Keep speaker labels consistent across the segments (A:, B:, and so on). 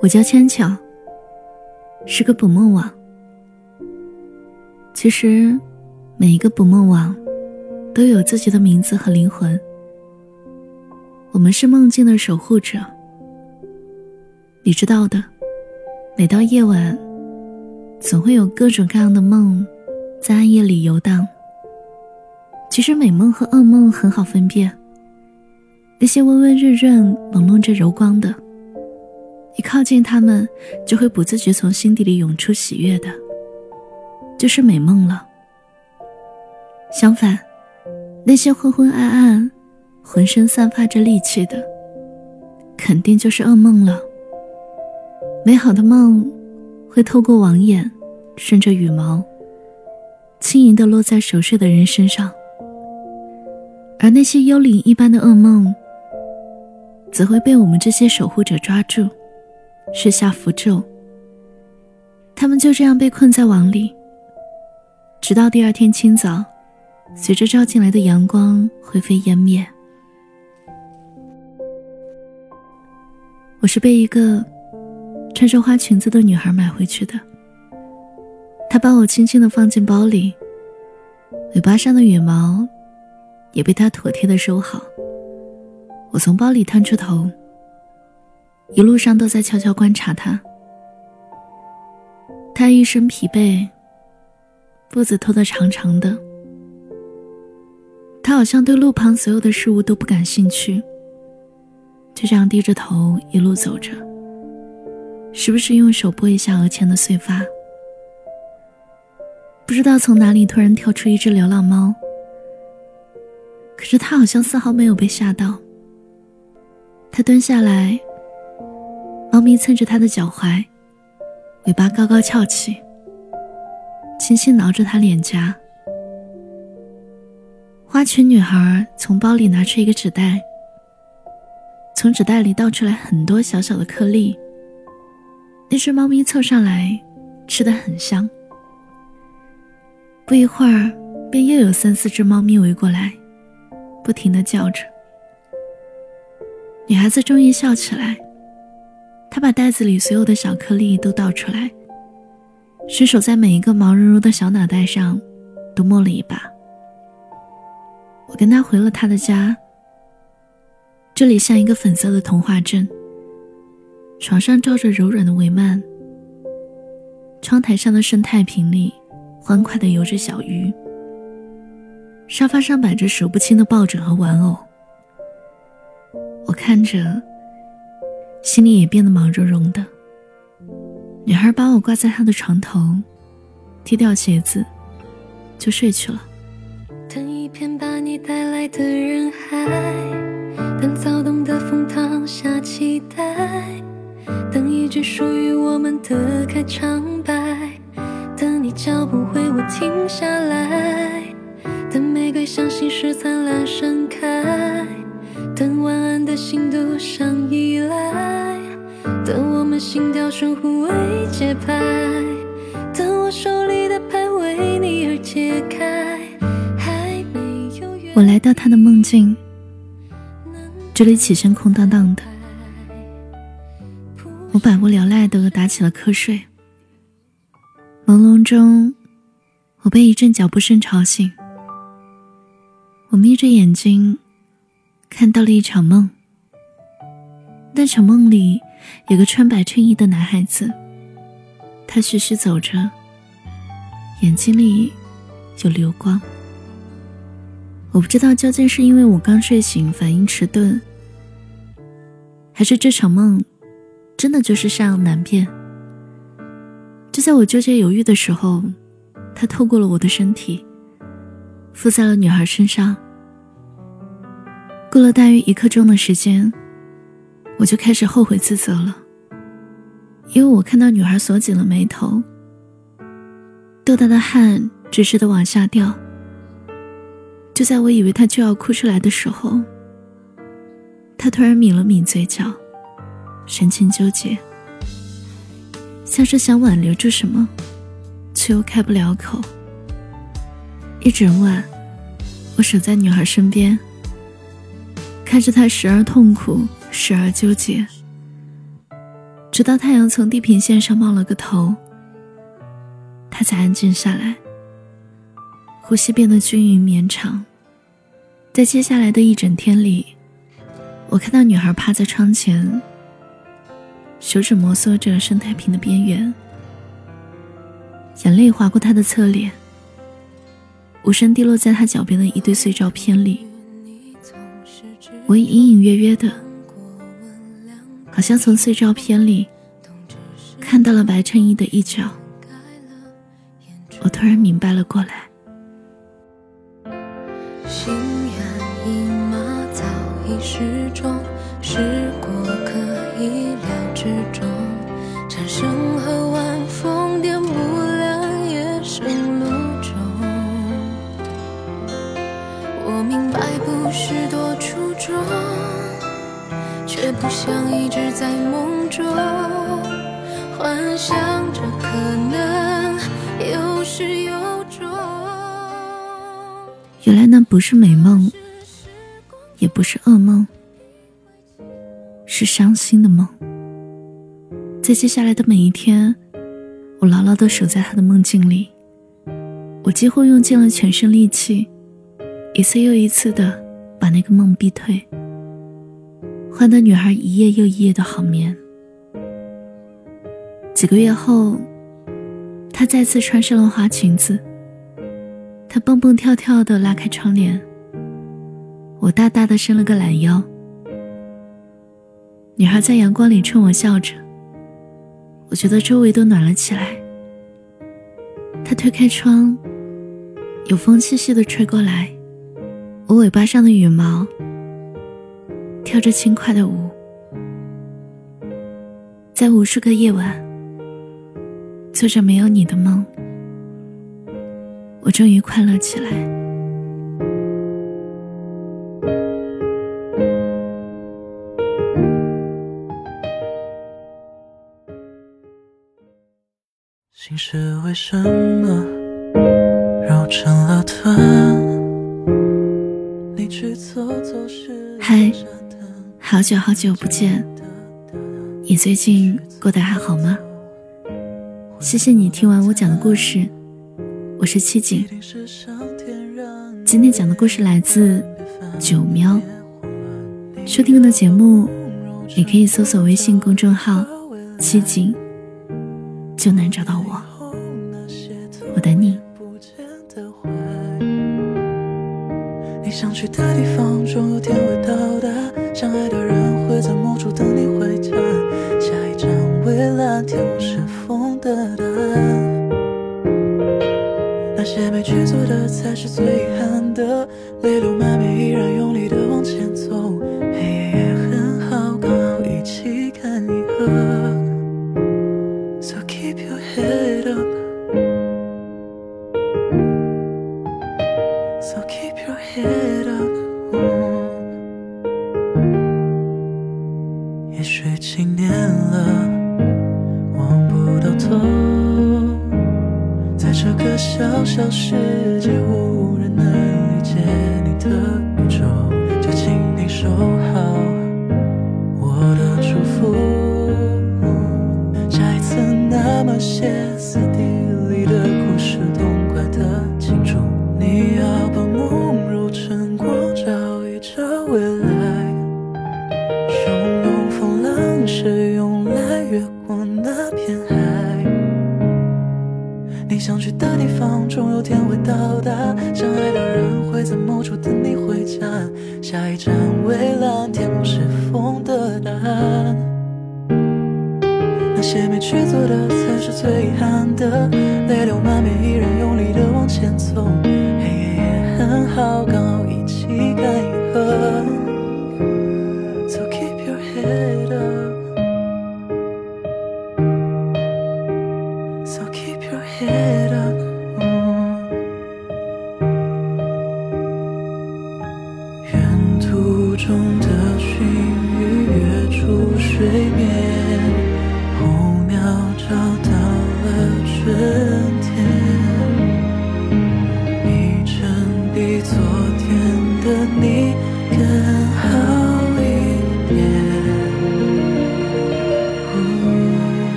A: 我叫千巧，是个捕梦网。其实，每一个捕梦网都有自己的名字和灵魂。我们是梦境的守护者。你知道的，每到夜晚，总会有各种各样的梦在暗夜里游荡。其实，美梦和噩梦很好分辨。那些温温润润、朦胧着柔光的。一靠近他们，就会不自觉从心底里涌出喜悦的，就是美梦了。相反，那些昏昏暗暗、浑身散发着戾气的，肯定就是噩梦了。美好的梦会透过网眼，顺着羽毛，轻盈的落在熟睡的人身上，而那些幽灵一般的噩梦，则会被我们这些守护者抓住。施下符咒，他们就这样被困在网里，直到第二天清早，随着照进来的阳光灰飞烟灭。我是被一个穿着花裙子的女孩买回去的，她把我轻轻的放进包里，尾巴上的羽毛也被他妥帖的收好。我从包里探出头。一路上都在悄悄观察他，他一身疲惫，步子拖得长长的。他好像对路旁所有的事物都不感兴趣，就这样低着头一路走着，时不时用手拨一下额前的碎发。不知道从哪里突然跳出一只流浪猫，可是他好像丝毫没有被吓到。他蹲下来。猫咪蹭着他的脚踝，尾巴高高翘起，轻轻挠着他脸颊。花裙女孩从包里拿出一个纸袋，从纸袋里倒出来很多小小的颗粒。那只猫咪凑上来，吃的很香。不一会儿，便又有三四只猫咪围过来，不停的叫着。女孩子终于笑起来。她把袋子里所有的小颗粒都倒出来，伸手在每一个毛茸茸的小脑袋上都摸了一把。我跟他回了他的家，这里像一个粉色的童话镇。床上罩着柔软的帷幔，窗台上的生态瓶里欢快地游着小鱼，沙发上摆着数不清的抱枕和玩偶。我看着。心里也变得毛茸茸的。女孩把我挂在她的床头，踢掉鞋子，就睡去了。
B: 等一片把你带来的人海，等躁动的风淌下期待，等一句属于我们的开场白，等你脚步为我停下来，像心事灿烂盛开，等晚安的心独上依赖。等我们心跳声互为节拍，等我手里的牌为你而解开。还没有
A: 我来到他的梦境，这里起身空荡荡的，我百无聊赖的打起了瞌睡。朦胧中，我被一阵脚步声吵醒，我眯着眼睛，看到了一场梦。那场梦里。有个穿白衬衣的男孩子，他徐徐走着，眼睛里有流光。我不知道究竟是因为我刚睡醒，反应迟钝，还是这场梦真的就是善恶难辨。就在我纠结犹豫的时候，他透过了我的身体，附在了女孩身上。过了大约一刻钟的时间。我就开始后悔自责了，因为我看到女孩锁紧了眉头，豆大的汗直直的往下掉。就在我以为她就要哭出来的时候，她突然抿了抿嘴角，神情纠结，像是想挽留住什么，却又开不了口。一整晚，我守在女孩身边，看着她时而痛苦，时而纠结，直到太阳从地平线上冒了个头，他才安静下来，呼吸变得均匀绵长。在接下来的一整天里，我看到女孩趴在窗前，手指摩挲着生态瓶的边缘，眼泪划过她的侧脸，无声滴落在他脚边的一堆碎照片里。我隐隐约约的，好像从碎照片里看到了白衬衣的一角。我突然明白了过来。
B: 心猿意马早已失踪，是过客意料之中。蝉声和是多出众，却不想一直在梦中幻想着可能有始有终。
A: 原来那不是美梦，也不是噩梦，是伤心的梦。在接下来的每一天，我牢牢的守在他的梦境里，我几乎用尽了全身力气，一次又一次的把那个梦逼退，换得女孩一夜又一夜的好眠。几个月后，她再次穿上了花裙子。她蹦蹦跳跳的拉开窗帘，我大大的伸了个懒腰。女孩在阳光里冲我笑着，我觉得周围都暖了起来。她推开窗，有风细细的吹过来，我尾巴上的羽毛跳着轻快的舞，在无数个夜晚，做着没有你的梦。我终于快乐起来。
C: 心事为什么揉成了团？
A: 好久好久不见，你最近过得还好吗？谢谢你听完我讲的故事。我是七景，今天讲的故事来自九喵。收听我的节目，你可以搜索微信公众号“七景”，就能找到我。我等你。
C: 你想去的地方，终有天会到达。相爱的人会在某处等你回家。下一站蔚蓝天空是风的答案。那些没去做的才是最遗憾的，泪流满面依然用力的往前走，黑夜也很好，刚好一起看银河。So keep your head up, so keep your head 你想去的地方，总有天会到达。相爱的人会在某处等你回家。下一站蔚蓝天空是风的答案。那些没去做的才是最遗憾的。泪流满面依然用力的往前走。黑夜也很好，刚好一起看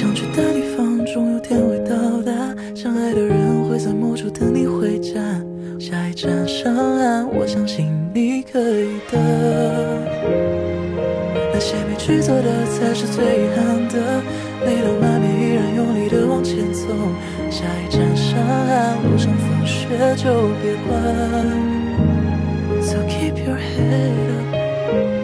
C: 想去的地方，总有天会到达，相爱的人会在某处等你回家。下一站上岸，我相信你可以的。那些没去做的才是最遗憾的。泪流满面依然用力的往前走。下一站上岸，路上风雪就别管。So keep your head up.